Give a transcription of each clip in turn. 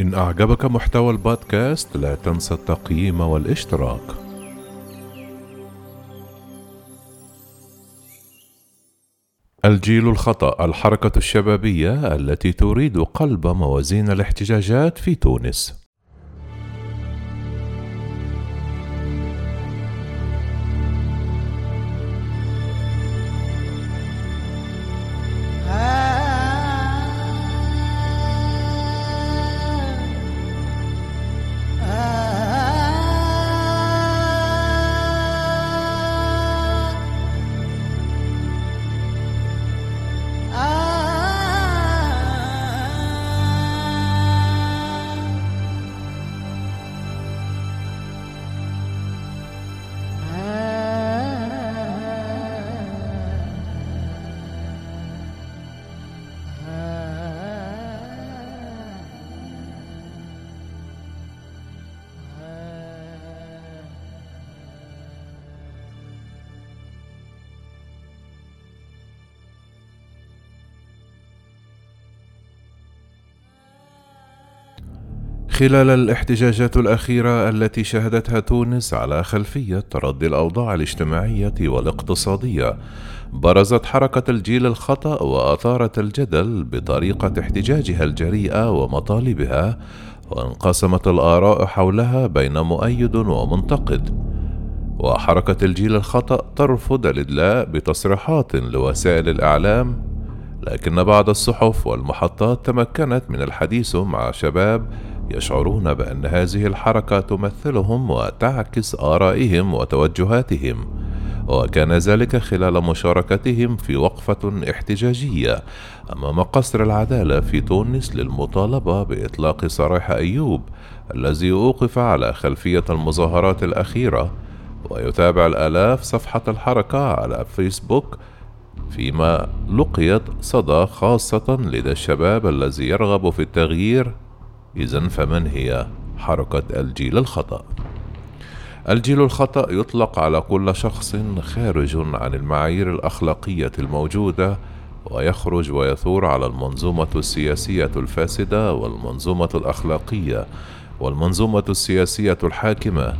إن أعجبك محتوى البودكاست لا تنسى التقييم والاشتراك. الجيل الخطأ الحركة الشبابية التي تريد قلب موازين الاحتجاجات في تونس. خلال الاحتجاجات الأخيرة التي شهدتها تونس على خلفية تردي الأوضاع الاجتماعية والاقتصادية، برزت حركة الجيل الخطأ وأثارت الجدل بطريقة احتجاجها الجريئة ومطالبها، وانقسمت الآراء حولها بين مؤيد ومنتقد. وحركة الجيل الخطأ ترفض الإدلاء بتصريحات لوسائل الإعلام، لكن بعض الصحف والمحطات تمكنت من الحديث مع شباب يشعرون بأن هذه الحركة تمثلهم وتعكس آرائهم وتوجهاتهم وكان ذلك خلال مشاركتهم في وقفة احتجاجية أمام قصر العدالة في تونس للمطالبة بإطلاق سراح أيوب الذي أوقف على خلفية المظاهرات الأخيرة ويتابع الآلاف صفحة الحركة على فيسبوك فيما لقيت صدى خاصة لدى الشباب الذي يرغب في التغيير إذا فمن هي حركة الجيل الخطأ؟ الجيل الخطأ يطلق على كل شخص خارج عن المعايير الأخلاقية الموجودة ويخرج ويثور على المنظومة السياسية الفاسدة والمنظومة الأخلاقية والمنظومة السياسية الحاكمة.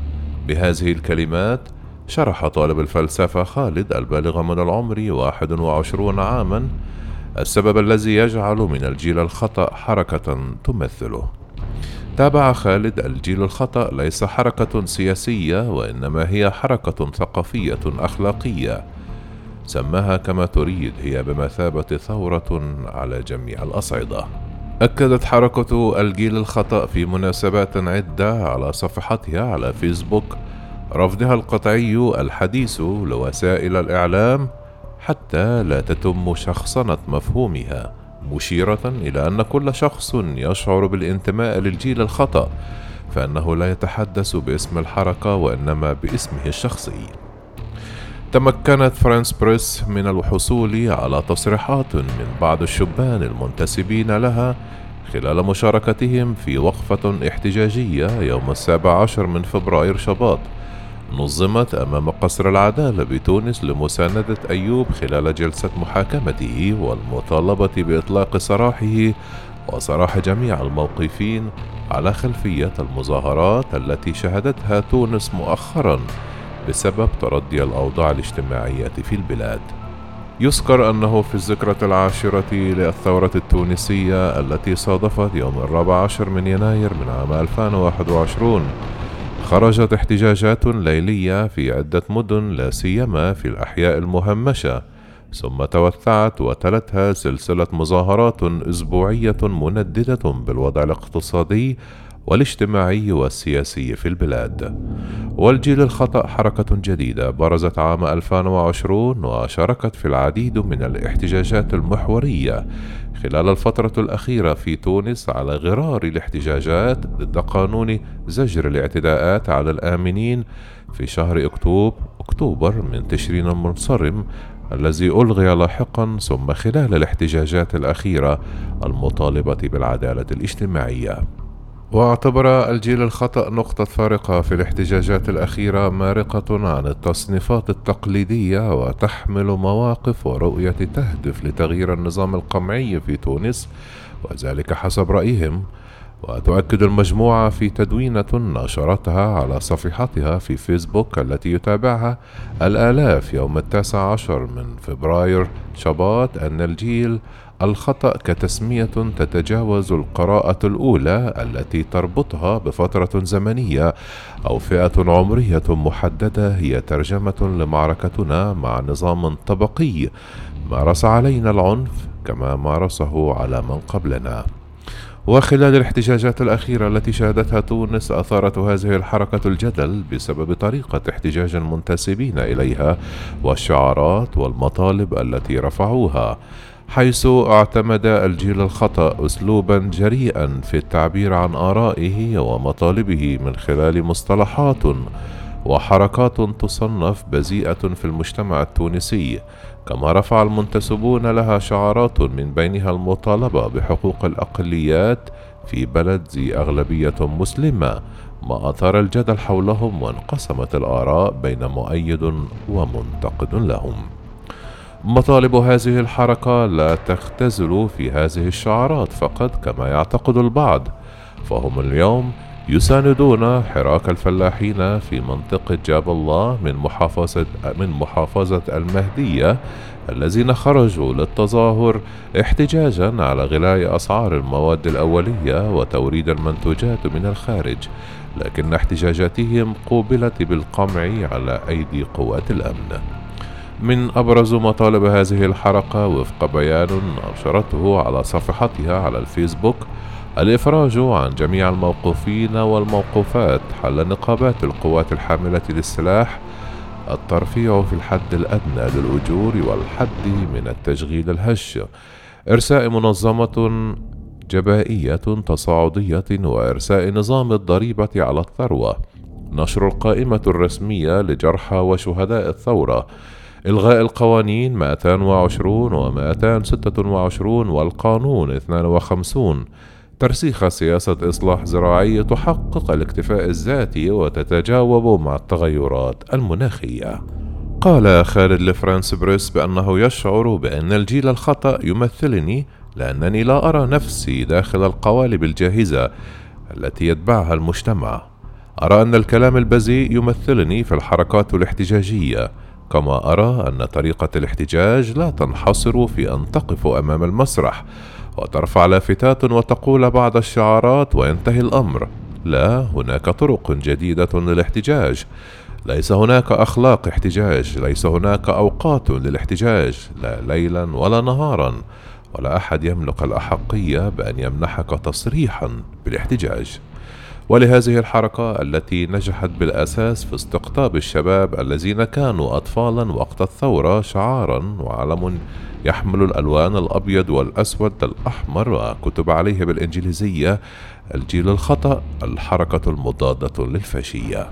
بهذه الكلمات شرح طالب الفلسفة خالد البالغ من العمر 21 عاما. السبب الذي يجعل من الجيل الخطأ حركة تمثله. تابع خالد الجيل الخطأ ليس حركة سياسية وإنما هي حركة ثقافية أخلاقية. سماها كما تريد هي بمثابة ثورة على جميع الأصعدة. أكدت حركة الجيل الخطأ في مناسبات عدة على صفحتها على فيسبوك. رفضها القطعي الحديث لوسائل الإعلام حتى لا تتم شخصنة مفهومها. مشيرة إلى أن كل شخص يشعر بالانتماء للجيل الخطأ فإنه لا يتحدث باسم الحركة وإنما باسمه الشخصي. تمكنت فرانس بريس من الحصول على تصريحات من بعض الشبان المنتسبين لها خلال مشاركتهم في وقفة احتجاجية يوم السابع عشر من فبراير شباط نظمت أمام قصر العدالة بتونس لمساندة أيوب خلال جلسة محاكمته والمطالبة بإطلاق سراحه وسراح جميع الموقفين على خلفية المظاهرات التي شهدتها تونس مؤخرا بسبب تردي الأوضاع الاجتماعية في البلاد. يذكر أنه في الذكرى العاشرة للثورة التونسية التي صادفت يوم الرابع عشر من يناير من عام 2021 خرجت احتجاجات ليلية في عدة مدن لا سيما في الأحياء المهمشة ثم توسعت وتلتها سلسلة مظاهرات أسبوعية منددة بالوضع الاقتصادي والاجتماعي والسياسي في البلاد. والجيل الخطأ حركة جديدة برزت عام 2020 وشاركت في العديد من الاحتجاجات المحورية خلال الفترة الأخيرة في تونس على غرار الاحتجاجات ضد قانون زجر الاعتداءات على الآمنين في شهر أكتوبر أكتوبر من تشرين المنصرم الذي ألغي لاحقا ثم خلال الاحتجاجات الأخيرة المطالبة بالعدالة الاجتماعية. واعتبر الجيل الخطأ نقطة فارقة في الاحتجاجات الأخيرة مارقة عن التصنيفات التقليدية وتحمل مواقف ورؤية تهدف لتغيير النظام القمعي في تونس وذلك حسب رأيهم. وتؤكد المجموعة في تدوينة نشرتها على صفحتها في فيسبوك التي يتابعها الآلاف يوم التاسع عشر من فبراير. شباط أن الجيل الخطأ كتسمية تتجاوز القراءة الأولى التي تربطها بفترة زمنية أو فئة عمرية محددة هي ترجمة لمعركتنا مع نظام طبقي مارس علينا العنف كما مارسه على من قبلنا. وخلال الاحتجاجات الأخيرة التي شهدتها تونس أثارت هذه الحركة الجدل بسبب طريقة احتجاج المنتسبين إليها والشعارات والمطالب التي رفعوها حيث اعتمد الجيل الخطأ أسلوبا جريئا في التعبير عن آرائه ومطالبه من خلال مصطلحات وحركات تصنف بذيئة في المجتمع التونسي. كما رفع المنتسبون لها شعارات من بينها المطالبة بحقوق الأقليات في بلد ذي أغلبية مسلمة ما أثار الجدل حولهم وانقسمت الآراء بين مؤيد ومنتقد لهم. مطالب هذه الحركة لا تختزل في هذه الشعارات فقط كما يعتقد البعض. فهم اليوم يساندون حراك الفلاحين في منطقة جاب الله من محافظة من محافظة المهدية الذين خرجوا للتظاهر احتجاجا على غلاء أسعار المواد الأولية وتوريد المنتوجات من الخارج. لكن احتجاجاتهم قوبلت بالقمع على أيدي قوات الأمن. من أبرز مطالب هذه الحركة وفق بيان نشرته على صفحتها على الفيسبوك الإفراج عن جميع الموقوفين والموقوفات حل نقابات القوات الحاملة للسلاح الترفيع في الحد الأدنى للأجور والحد من التشغيل الهش. إرساء منظمة جبائية تصاعدية وإرساء نظام الضريبة على الثروة. نشر القائمة الرسمية لجرحى وشهداء الثورة. إلغاء القوانين 220 و 226 والقانون 52 ترسيخ سياسة إصلاح زراعي تحقق الاكتفاء الذاتي وتتجاوب مع التغيرات المناخية. قال خالد لفرانس بريس بأنه يشعر بأن الجيل الخطأ يمثلني لأنني لا أرى نفسي داخل القوالب الجاهزة التي يتبعها المجتمع. أرى أن الكلام البذيء يمثلني في الحركات الاحتجاجية كما أرى أن طريقة الاحتجاج لا تنحصر في أن تقف أمام المسرح وترفع لافتات وتقول بعض الشعارات وينتهي الأمر. لا هناك طرق جديدة للاحتجاج. ليس هناك أخلاق احتجاج ليس هناك أوقات للاحتجاج لا ليلا ولا نهارا. ولا أحد يملك الأحقية بأن يمنحك تصريحا بالاحتجاج. ولهذه الحركة التي نجحت بالأساس في استقطاب الشباب الذين كانوا أطفالا وقت الثورة شعارا وعلم يحمل الألوان الأبيض والأسود الأحمر وكتب عليه بالإنجليزية الجيل الخطأ الحركة المضادة للفاشية.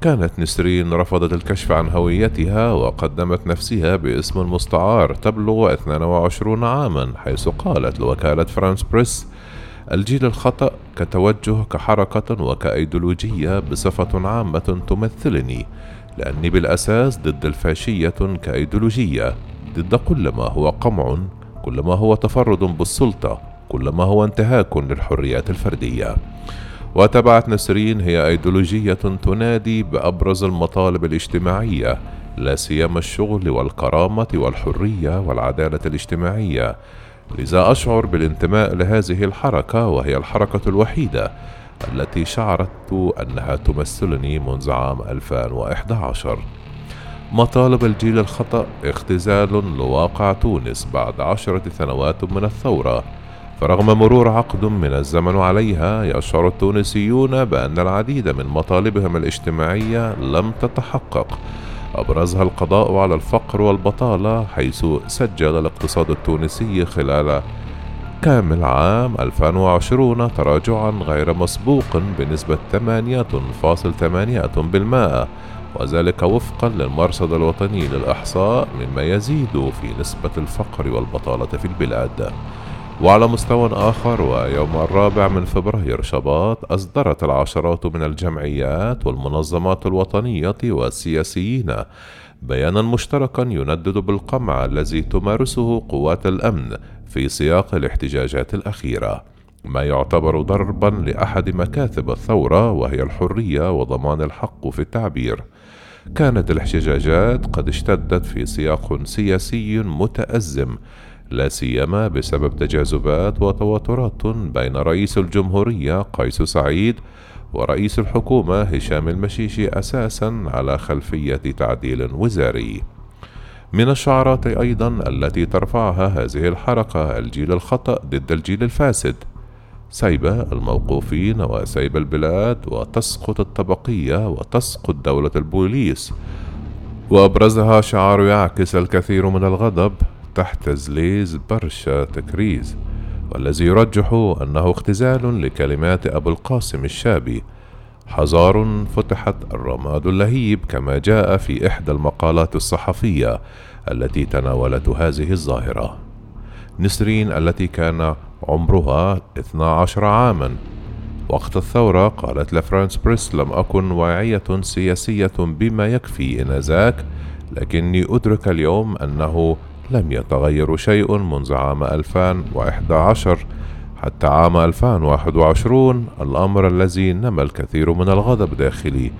كانت نسرين رفضت الكشف عن هويتها وقدمت نفسها باسم مستعار تبلغ 22 عاما حيث قالت لوكالة فرانس بريس الجيل الخطأ كتوجه كحركة وكأيديولوجية بصفة عامة تمثلني لأني بالأساس ضد الفاشية كأيديولوجية ضد كل ما هو قمع كل ما هو تفرد بالسلطة كل ما هو انتهاك للحريات الفردية. وتبعت نسرين هي أيديولوجية تنادي بأبرز المطالب الاجتماعية لا سيما الشغل والكرامة والحرية والعدالة الاجتماعية. لذا أشعر بالانتماء لهذه الحركة وهي الحركة الوحيدة التي شعرت أنها تمثلني منذ عام 2011 مطالب الجيل الخطأ؟ اختزال لواقع تونس بعد عشرة سنوات من الثورة. فرغم مرور عقد من الزمن عليها يشعر التونسيون بأن العديد من مطالبهم الاجتماعية لم تتحقق. أبرزها القضاء على الفقر والبطالة حيث سجل الاقتصاد التونسي خلال كامل عام 2020 تراجعا غير مسبوق بنسبة 8.8% وذلك وفقا للمرصد الوطني للإحصاء مما يزيد في نسبة الفقر والبطالة في البلاد. وعلى مستوى آخر ويوم الرابع من فبراير شباط أصدرت العشرات من الجمعيات والمنظمات الوطنية والسياسيين بيانا مشتركا يندد بالقمع الذي تمارسه قوات الأمن في سياق الاحتجاجات الأخيرة. ما يعتبر ضربا لأحد مكاتب الثورة وهي الحرية وضمان الحق في التعبير. كانت الاحتجاجات قد اشتدت في سياق سياسي متأزم لا سيما بسبب تجاذبات وتوترات بين رئيس الجمهورية قيس سعيد ورئيس الحكومة هشام المشيشي أساسا على خلفية تعديل وزاري. من الشعارات أيضا التي ترفعها هذه الحركة الجيل الخطأ ضد الجيل الفاسد سيب الموقوفين وسيب البلاد وتسقط الطبقية وتسقط دولة البوليس وأبرزها شعار يعكس الكثير من الغضب تحت الزليز برشا تكريز والذي يرجح أنه اختزال لكلمات أبو القاسم الشابي. حذار فتحت الرماد اللهيب كما جاء في إحدى المقالات الصحفية التي تناولت هذه الظاهرة. نسرين التي كان عمرها 12 عاما. وقت الثورة قالت لفرانس بريس لم أكن واعية سياسيا بما يكفي آنذاك لكني أدرك اليوم أنه لم يتغير شيء منذ عام 2011 حتى عام 2021 الأمر الذي نمى الكثير من الغضب داخلي.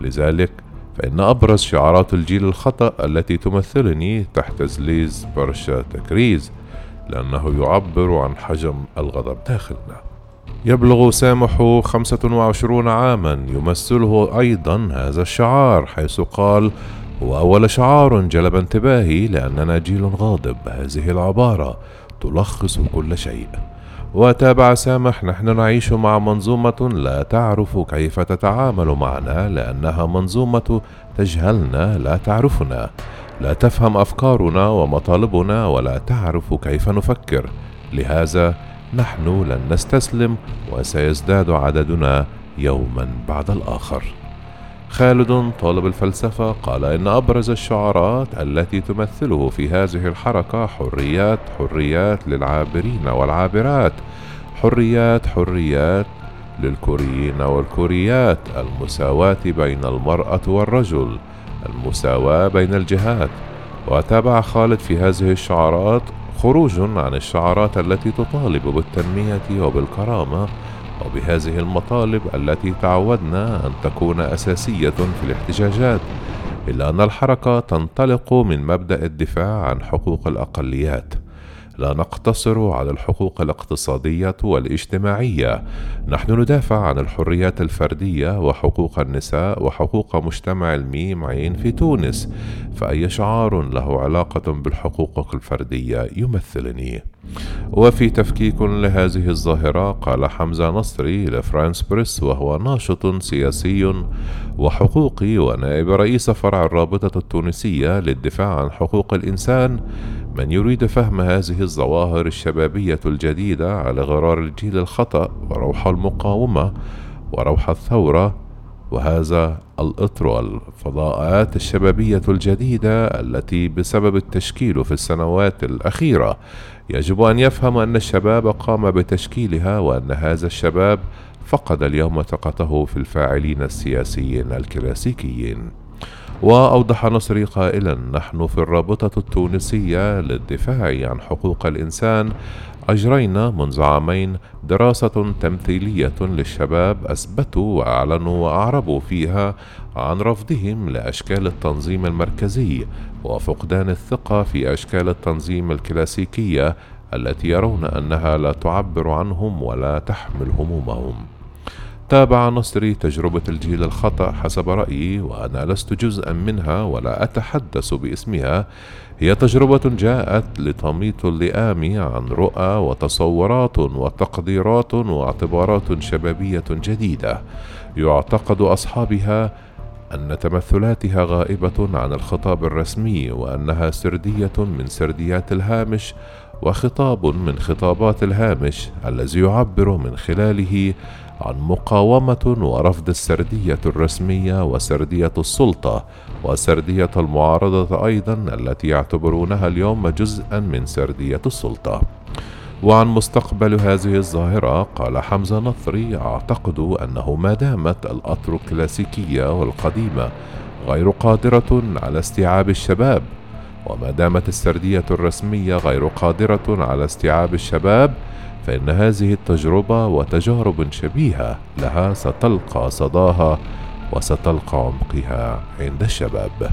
لذلك فإن أبرز شعارات الجيل الخطأ التي تمثلني تحت زليز برشا تكريز لأنه يعبر عن حجم الغضب داخلنا. يبلغ سامح 25 عاما يمثله أيضا هذا الشعار حيث قال هو أول شعار جلب انتباهي لأننا جيل غاضب هذه العبارة تلخص كل شيء. وتابع سامح نحن نعيش مع منظومة لا تعرف كيف تتعامل معنا لأنها منظومة تجهلنا لا تعرفنا. لا تفهم أفكارنا ومطالبنا ولا تعرف كيف نفكر. لهذا نحن لن نستسلم وسيزداد عددنا يوما بعد الآخر. خالد طالب الفلسفة قال إن أبرز الشعارات التي تمثله في هذه الحركة حريات حريات للعابرين والعابرات. حريات حريات للكوريين والكوريات. المساواة بين المرأة والرجل. المساواة بين الجهات. وتابع خالد في هذه الشعارات خروج عن الشعارات التي تطالب بالتنمية وبالكرامة وبهذه المطالب التي تعودنا أن تكون أساسية في الاحتجاجات الا أن الحركة تنطلق من مبدأ الدفاع عن حقوق الأقليات. لا نقتصر على الحقوق الاقتصادية والاجتماعية. نحن ندافع عن الحريات الفردية وحقوق النساء وحقوق مجتمع الميم عين في تونس. فأي شعار له علاقة بالحقوق الفردية يمثلني. وفي تفكيك لهذه الظاهرة قال حمزة نصري لفرانس بريس وهو ناشط سياسي وحقوقي ونائب رئيس فرع الرابطة التونسية للدفاع عن حقوق الإنسان. من يريد فهم هذه الظواهر الشبابية الجديدة على غرار الجيل الخطأ وروح المقاومة وروح الثورة وهذا الإطر والفضاءات الشبابية الجديدة التي بسبب التشكيل في السنوات الأخيرة يجب أن يفهم أن الشباب قام بتشكيلها وأن هذا الشباب فقد اليوم ثقته في الفاعلين السياسيين الكلاسيكيين. وأوضح نصري قائلا نحن في الرابطة التونسية للدفاع عن حقوق الإنسان أجرينا منذ عامين دراسة تمثيلية للشباب أثبتوا وأعلنوا وأعربوا فيها عن رفضهم لأشكال التنظيم المركزي وفقدان الثقة في أشكال التنظيم الكلاسيكية التي يرون أنها لا تعبر عنهم ولا تحمل همومهم. تابع نصري تجربة الجيل الخطأ حسب رأيي وأنا لست جزءا منها ولا أتحدث باسمها. هي تجربة جاءت لتميط اللئام عن رؤى وتصورات وتقديرات واعتبارات شبابية جديدة. يعتقد أصحابها أن تمثلاتها غائبة عن الخطاب الرسمي وأنها سردية من سرديات الهامش وخطاب من خطابات الهامش الذي يعبر من خلاله عن مقاومة ورفض السردية الرسمية وسردية السلطة وسردية المعارضة أيضا التي يعتبرونها اليوم جزءا من سردية السلطة. وعن مستقبل هذه الظاهرة قال حمزة نصري أعتقد أنه ما دامت الأطر الكلاسيكية والقديمة غير قادرة على استيعاب الشباب وما دامت السردية الرسمية غير قادرة على استيعاب الشباب فإن هذه التجربة وتجارب شبيهة لها ستلقى صداها وستلقى عمقها عند الشباب.